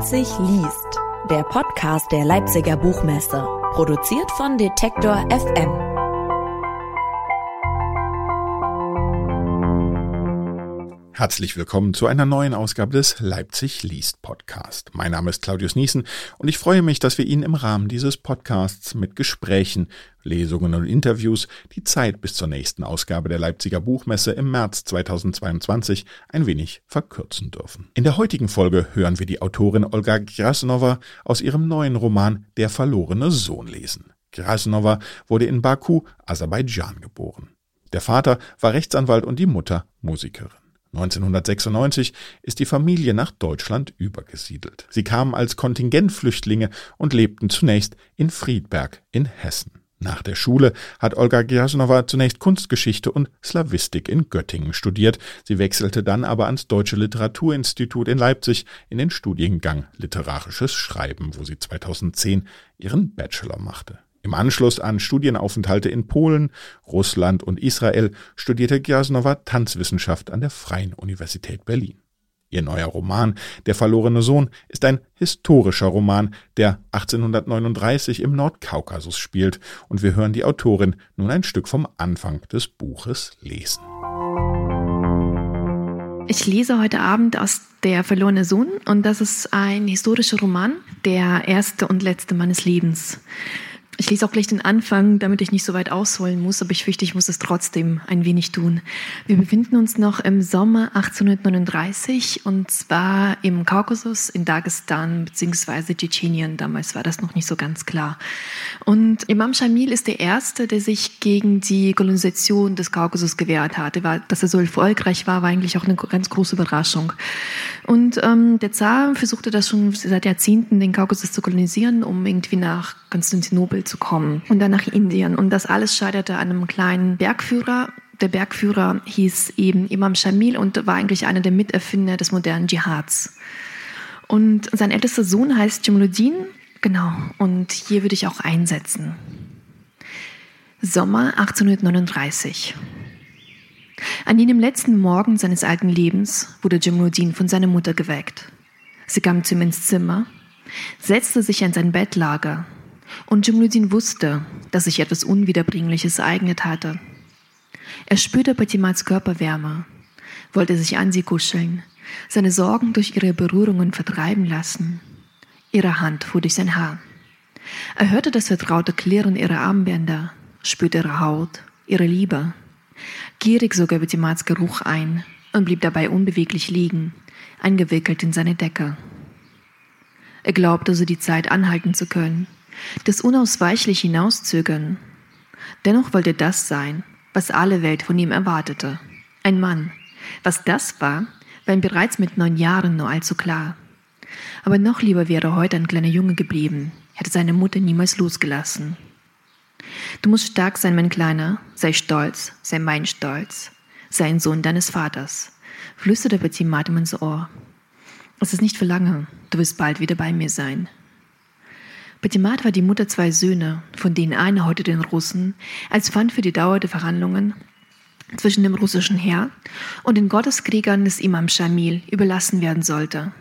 Leipzig liest, der Podcast der Leipziger Buchmesse, produziert von Detektor FM. Herzlich willkommen zu einer neuen Ausgabe des Leipzig liest Podcast. Mein Name ist Claudius Niesen und ich freue mich, dass wir Ihnen im Rahmen dieses Podcasts mit Gesprächen, Lesungen und Interviews die Zeit bis zur nächsten Ausgabe der Leipziger Buchmesse im März 2022 ein wenig verkürzen dürfen. In der heutigen Folge hören wir die Autorin Olga Grasnova aus ihrem neuen Roman Der verlorene Sohn lesen. Grasnova wurde in Baku, Aserbaidschan geboren. Der Vater war Rechtsanwalt und die Mutter Musikerin. 1996 ist die Familie nach Deutschland übergesiedelt. Sie kamen als Kontingentflüchtlinge und lebten zunächst in Friedberg in Hessen. Nach der Schule hat Olga Gjasnova zunächst Kunstgeschichte und Slawistik in Göttingen studiert. Sie wechselte dann aber ans Deutsche Literaturinstitut in Leipzig in den Studiengang Literarisches Schreiben, wo sie 2010 ihren Bachelor machte. Im Anschluss an Studienaufenthalte in Polen, Russland und Israel studierte Gjasnova Tanzwissenschaft an der Freien Universität Berlin. Ihr neuer Roman Der verlorene Sohn ist ein historischer Roman, der 1839 im Nordkaukasus spielt, und wir hören die Autorin nun ein Stück vom Anfang des Buches lesen. Ich lese heute Abend aus Der verlorene Sohn und das ist ein historischer Roman, der erste und letzte meines Lebens. Ich lese auch gleich den Anfang, damit ich nicht so weit ausholen muss, aber ich fürchte, ich muss es trotzdem ein wenig tun. Wir befinden uns noch im Sommer 1839 und zwar im Kaukasus, in Dagestan bzw. Tschetschenien. Damals war das noch nicht so ganz klar. Und Imam Shamil ist der Erste, der sich gegen die Kolonisation des Kaukasus gewehrt hatte. Dass er so erfolgreich war, war eigentlich auch eine ganz große Überraschung. Und ähm, der Zar versuchte das schon seit Jahrzehnten, den Kaukasus zu kolonisieren, um irgendwie nach Konstantinopel zu kommen und dann nach Indien. Und das alles scheiterte an einem kleinen Bergführer. Der Bergführer hieß eben Imam Shamil und war eigentlich einer der Miterfinder des modernen Dschihads. Und sein ältester Sohn heißt Jamaluddin, genau, und hier würde ich auch einsetzen. Sommer 1839. An jenem letzten Morgen seines alten Lebens wurde Jamaluddin von seiner Mutter geweckt. Sie kam zu ihm ins Zimmer, setzte sich an sein Bettlager und Jumluddin wusste, dass sich etwas Unwiederbringliches ereignet hatte. Er spürte Patimats Körperwärme, wollte sich an sie kuscheln, seine Sorgen durch ihre Berührungen vertreiben lassen. Ihre Hand fuhr durch sein Haar. Er hörte das vertraute Klirren ihrer Armbänder, spürte ihre Haut, ihre Liebe. Gierig sog er Patimats Geruch ein und blieb dabei unbeweglich liegen, eingewickelt in seine Decke. Er glaubte, so die Zeit anhalten zu können, das unausweichlich hinauszögern. Dennoch wollte das sein, was alle Welt von ihm erwartete. Ein Mann. Was das war, war ihm bereits mit neun Jahren nur allzu klar. Aber noch lieber wäre heute ein kleiner Junge geblieben, hätte seine Mutter niemals losgelassen. Du musst stark sein, mein Kleiner, sei stolz, sei mein Stolz, sei ein Sohn deines Vaters, flüsterte Petit Martin ins Ohr. Es ist nicht für lange, du wirst bald wieder bei mir sein. Petimat war die Mutter zwei Söhne, von denen einer heute den Russen als Pfand für die Dauer der Verhandlungen zwischen dem russischen Heer und den Gotteskriegern des Imam Shamil überlassen werden sollte.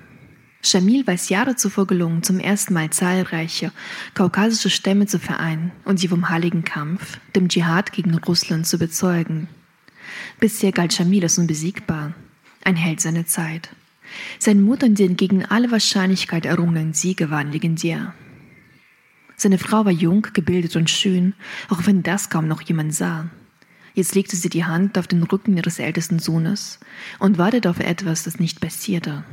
Shamil war es Jahre zuvor gelungen, zum ersten Mal zahlreiche kaukasische Stämme zu vereinen und sie vom heiligen Kampf, dem Dschihad gegen Russland zu bezeugen. Bisher galt Shamil als unbesiegbar, ein Held seiner Zeit. Sein Mut und den gegen alle Wahrscheinlichkeit errungenen Siege waren legendär. Seine Frau war jung, gebildet und schön, auch wenn das kaum noch jemand sah. Jetzt legte sie die Hand auf den Rücken ihres ältesten Sohnes und wartete auf etwas, das nicht passierte.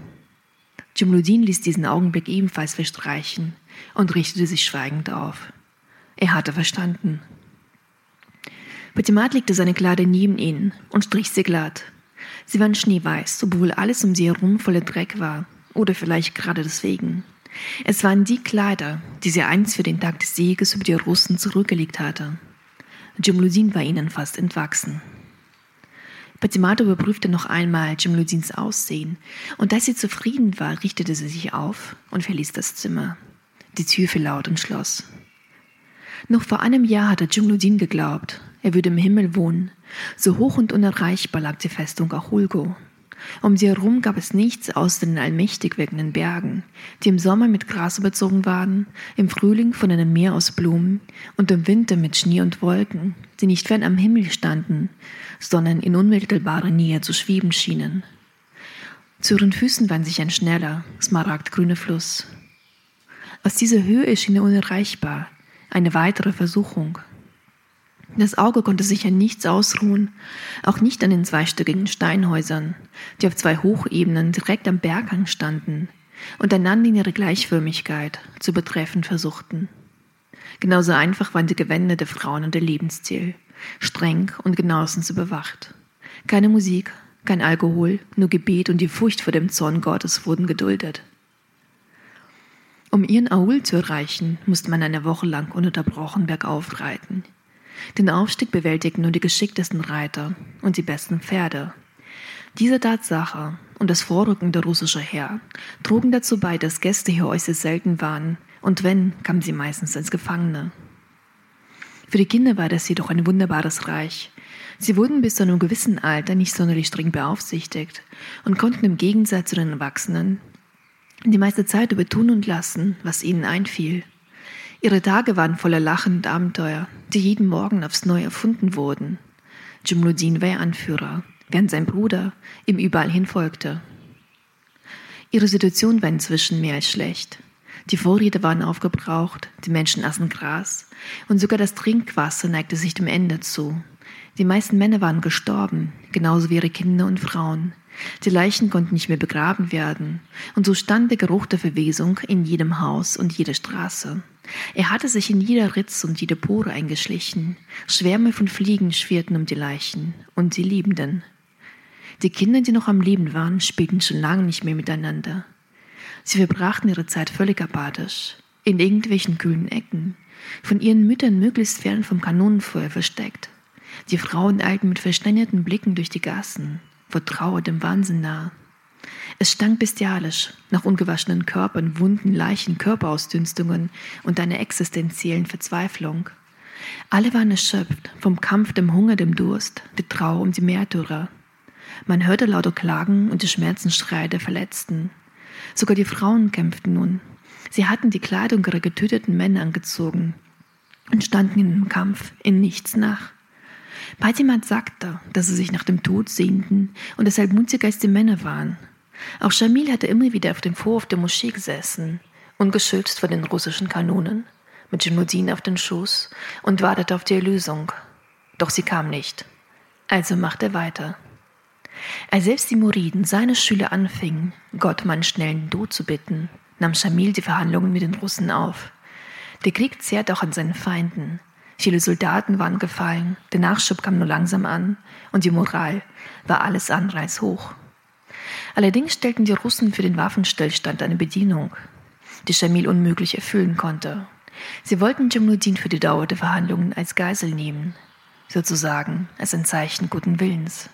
Jumluddin ließ diesen Augenblick ebenfalls verstreichen und richtete sich schweigend auf. Er hatte verstanden. Petimat legte seine Kleider neben ihn und strich sie glatt. Sie waren schneeweiß, obwohl alles um sie herum voller Dreck war, oder vielleicht gerade deswegen. Es waren die Kleider, die sie einst für den Tag des Sieges über die Russen zurückgelegt hatte. Jimluddin war ihnen fast entwachsen. Patimato überprüfte noch einmal Jimluddins Aussehen, und als sie zufrieden war, richtete sie sich auf und verließ das Zimmer. Die Tür fiel laut und schloss. Noch vor einem Jahr hatte Jimluddin geglaubt, er würde im Himmel wohnen. So hoch und unerreichbar lag die Festung Achulgo. Um sie herum gab es nichts außer den allmächtig wirkenden Bergen, die im Sommer mit Gras überzogen waren, im Frühling von einem Meer aus Blumen und im Winter mit Schnee und Wolken, die nicht fern am Himmel standen, sondern in unmittelbarer Nähe zu schweben schienen. Zu ihren Füßen wand sich ein schneller, smaragdgrüner Fluss. Aus dieser Höhe schien er unerreichbar, eine weitere Versuchung. Das Auge konnte sich an nichts ausruhen, auch nicht an den zweistöckigen Steinhäusern, die auf zwei Hochebenen direkt am Berghang standen und einander in ihre Gleichförmigkeit zu betreffen versuchten. Genauso einfach waren die Gewände der Frauen und der Lebensstil, streng und genauestens überwacht. Keine Musik, kein Alkohol, nur Gebet und die Furcht vor dem Zorn Gottes wurden geduldet. Um ihren Aul zu erreichen, musste man eine Woche lang ununterbrochen bergauf reiten – den Aufstieg bewältigten nur die geschicktesten Reiter und die besten Pferde. Diese Tatsache und das Vorrücken der russischen Heer trugen dazu bei, dass Gäste hier äußerst selten waren, und wenn, kamen sie meistens als Gefangene. Für die Kinder war das jedoch ein wunderbares Reich. Sie wurden bis zu einem gewissen Alter nicht sonderlich streng beaufsichtigt und konnten im Gegensatz zu den Erwachsenen die meiste Zeit über tun und lassen, was ihnen einfiel. Ihre Tage waren voller Lachen und Abenteuer, die jeden Morgen aufs Neue erfunden wurden. Jumluddin war ihr Anführer, während sein Bruder ihm überall hin folgte. Ihre Situation war inzwischen mehr als schlecht. Die Vorräte waren aufgebraucht, die Menschen aßen Gras und sogar das Trinkwasser neigte sich dem Ende zu. Die meisten Männer waren gestorben, genauso wie ihre Kinder und Frauen. Die Leichen konnten nicht mehr begraben werden, und so stand der Geruch der Verwesung in jedem Haus und jeder Straße. Er hatte sich in jeder Ritz und jede Pore eingeschlichen. Schwärme von Fliegen schwirrten um die Leichen und die Liebenden. Die Kinder, die noch am Leben waren, spielten schon lange nicht mehr miteinander. Sie verbrachten ihre Zeit völlig apathisch, in irgendwelchen kühlen Ecken, von ihren Müttern möglichst fern vom Kanonenfeuer versteckt. Die Frauen eilten mit versteinerten Blicken durch die Gassen, vor Trauer dem Wahnsinn nah. Es stank bestialisch nach ungewaschenen Körpern, Wunden, Leichen, Körperausdünstungen und einer existenziellen Verzweiflung. Alle waren erschöpft vom Kampf, dem Hunger, dem Durst, der Trauer um die Märtyrer. Man hörte lauter Klagen und die Schmerzensschreie der Verletzten. Sogar die Frauen kämpften nun. Sie hatten die Kleidung ihrer getöteten Männer angezogen und standen dem Kampf in nichts nach. Patimat sagte, dass sie sich nach dem Tod sehnten und deshalb die Männer waren. Auch Jamil hatte immer wieder auf dem Vorhof der Moschee gesessen, ungeschützt vor den russischen Kanonen, mit Jimudin auf den Schoß und wartete auf die Erlösung. Doch sie kam nicht. Also machte er weiter. Als selbst die Muriden, seine Schüler, anfingen, Gott um schnellen Tod zu bitten, nahm Shamil die Verhandlungen mit den Russen auf. Der Krieg zehrt auch an seinen Feinden. Viele Soldaten waren gefallen, der Nachschub kam nur langsam an und die Moral war alles andere als hoch. Allerdings stellten die Russen für den Waffenstillstand eine Bedienung, die Shamil unmöglich erfüllen konnte. Sie wollten Jamluddin für die Dauer der Verhandlungen als Geisel nehmen, sozusagen als ein Zeichen guten Willens.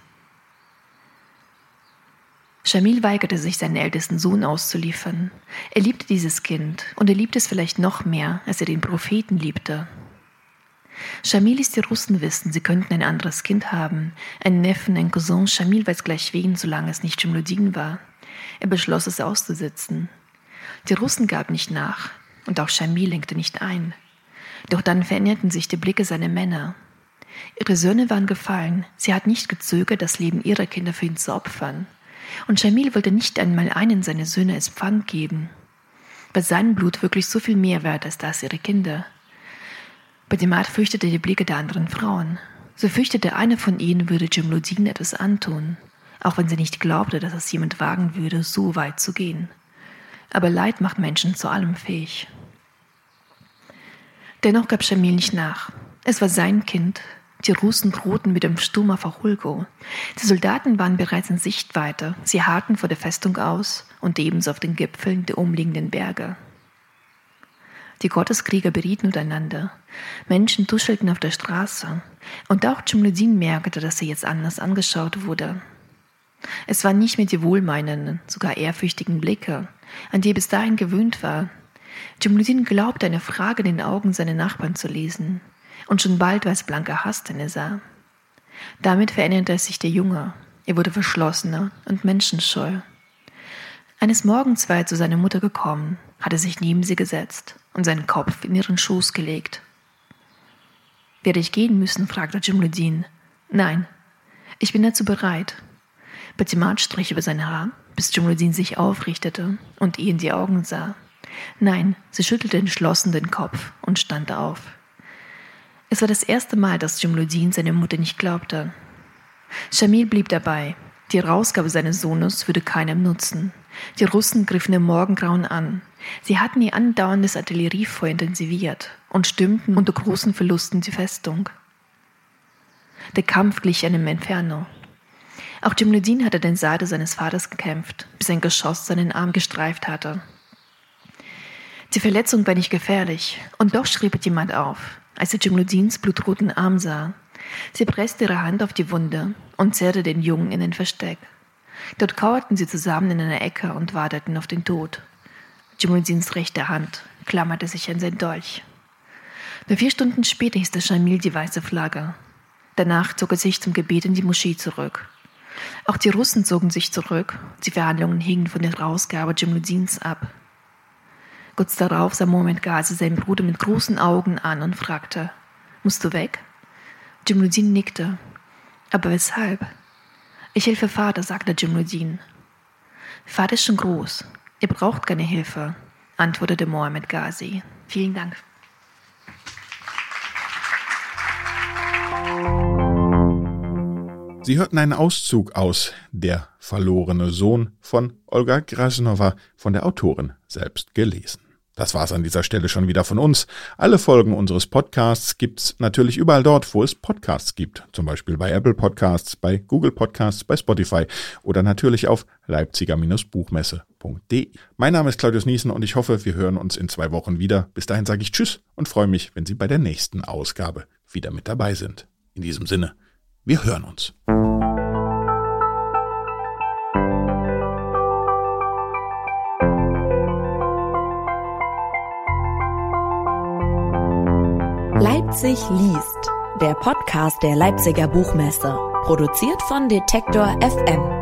Shamil weigerte sich, seinen ältesten Sohn auszuliefern. Er liebte dieses Kind und er liebte es vielleicht noch mehr, als er den Propheten liebte. Shamil ließ die Russen wissen, sie könnten ein anderes Kind haben, einen Neffen, einen Cousin. Shamil weiß gleich wen, solange es nicht Jumluddin war. Er beschloss, es auszusitzen. Die Russen gaben nicht nach, und auch Shamil lenkte nicht ein. Doch dann veränderten sich die Blicke seiner Männer. Ihre Söhne waren gefallen, sie hat nicht gezögert, das Leben ihrer Kinder für ihn zu opfern. Und Shamil wollte nicht einmal einen seiner Söhne als Pfand geben. War sein Blut wirklich so viel mehr wert als das ihrer Kinder? Bedimat fürchtete die Blicke der anderen Frauen. So fürchtete eine von ihnen würde Jimlodin etwas antun, auch wenn sie nicht glaubte, dass es jemand wagen würde, so weit zu gehen. Aber Leid macht Menschen zu allem fähig. Dennoch gab Shamil nicht nach. Es war sein Kind. Die Russen drohten mit dem Sturm auf Achulgo. Die Soldaten waren bereits in Sichtweite. Sie harrten vor der Festung aus und ebenso auf den Gipfeln der umliegenden Berge. Die Gotteskrieger berieten untereinander. Menschen tuschelten auf der Straße. Und auch Jumledin merkte, dass er jetzt anders angeschaut wurde. Es waren nicht mehr die wohlmeinenden, sogar ehrfürchtigen Blicke, an die er bis dahin gewöhnt war. Jumledin glaubte, eine Frage in den Augen seiner Nachbarn zu lesen. Und schon bald war es blanker Hass, den er sah. Damit veränderte sich der Junge. Er wurde verschlossener und menschenscheu. Eines Morgens war er zu seiner Mutter gekommen, hatte sich neben sie gesetzt und seinen Kopf in ihren Schoß gelegt. Werde ich gehen müssen? fragte Jimluddin. Nein, ich bin dazu bereit. Batimat strich über sein Haar, bis Jimluddin sich aufrichtete und ihr in die Augen sah. Nein, sie schüttelte entschlossen den Kopf und stand auf. Es war das erste Mal, dass Jimluddin seine Mutter nicht glaubte. Shamil blieb dabei. Die Rausgabe seines Sohnes würde keinem nutzen. Die Russen griffen im Morgengrauen an. Sie hatten ihr andauerndes Artilleriefeuer intensiviert und stürmten unter großen Verlusten die Festung. Der Kampf glich einem Inferno. Auch Jimluddin hatte den Seite seines Vaters gekämpft, bis ein Geschoss seinen Arm gestreift hatte. Die Verletzung war nicht gefährlich, und doch schrieb jemand auf, als sie Jimluddins blutroten Arm sah. Sie presste ihre Hand auf die Wunde und zerrte den Jungen in den Versteck. Dort kauerten sie zusammen in einer Ecke und warteten auf den Tod. Jimluddins rechte Hand klammerte sich an sein Dolch. Nur vier Stunden später hieß der Schamil die weiße Flagge. Danach zog er sich zum Gebet in die Moschee zurück. Auch die Russen zogen sich zurück. Die Verhandlungen hingen von der Rausgabe Jimluddins ab. Kurz darauf sah Mohammed Ghazi seinen Bruder mit großen Augen an und fragte, Musst du weg? Jimluddin nickte. Aber weshalb? Ich helfe Vater, sagte Jimluddin. Vater ist schon groß. Er braucht keine Hilfe, antwortete Mohammed Ghazi. Vielen Dank. Sie hörten einen Auszug aus Der verlorene Sohn von Olga Grasnova von der Autorin selbst gelesen. Das war's an dieser Stelle schon wieder von uns. Alle Folgen unseres Podcasts gibt's natürlich überall dort, wo es Podcasts gibt. Zum Beispiel bei Apple Podcasts, bei Google Podcasts, bei Spotify oder natürlich auf leipziger-buchmesse.de. Mein Name ist Claudius Niesen und ich hoffe, wir hören uns in zwei Wochen wieder. Bis dahin sage ich Tschüss und freue mich, wenn Sie bei der nächsten Ausgabe wieder mit dabei sind. In diesem Sinne, wir hören uns. Leipzig liest, der Podcast der Leipziger Buchmesse, produziert von Detektor FM.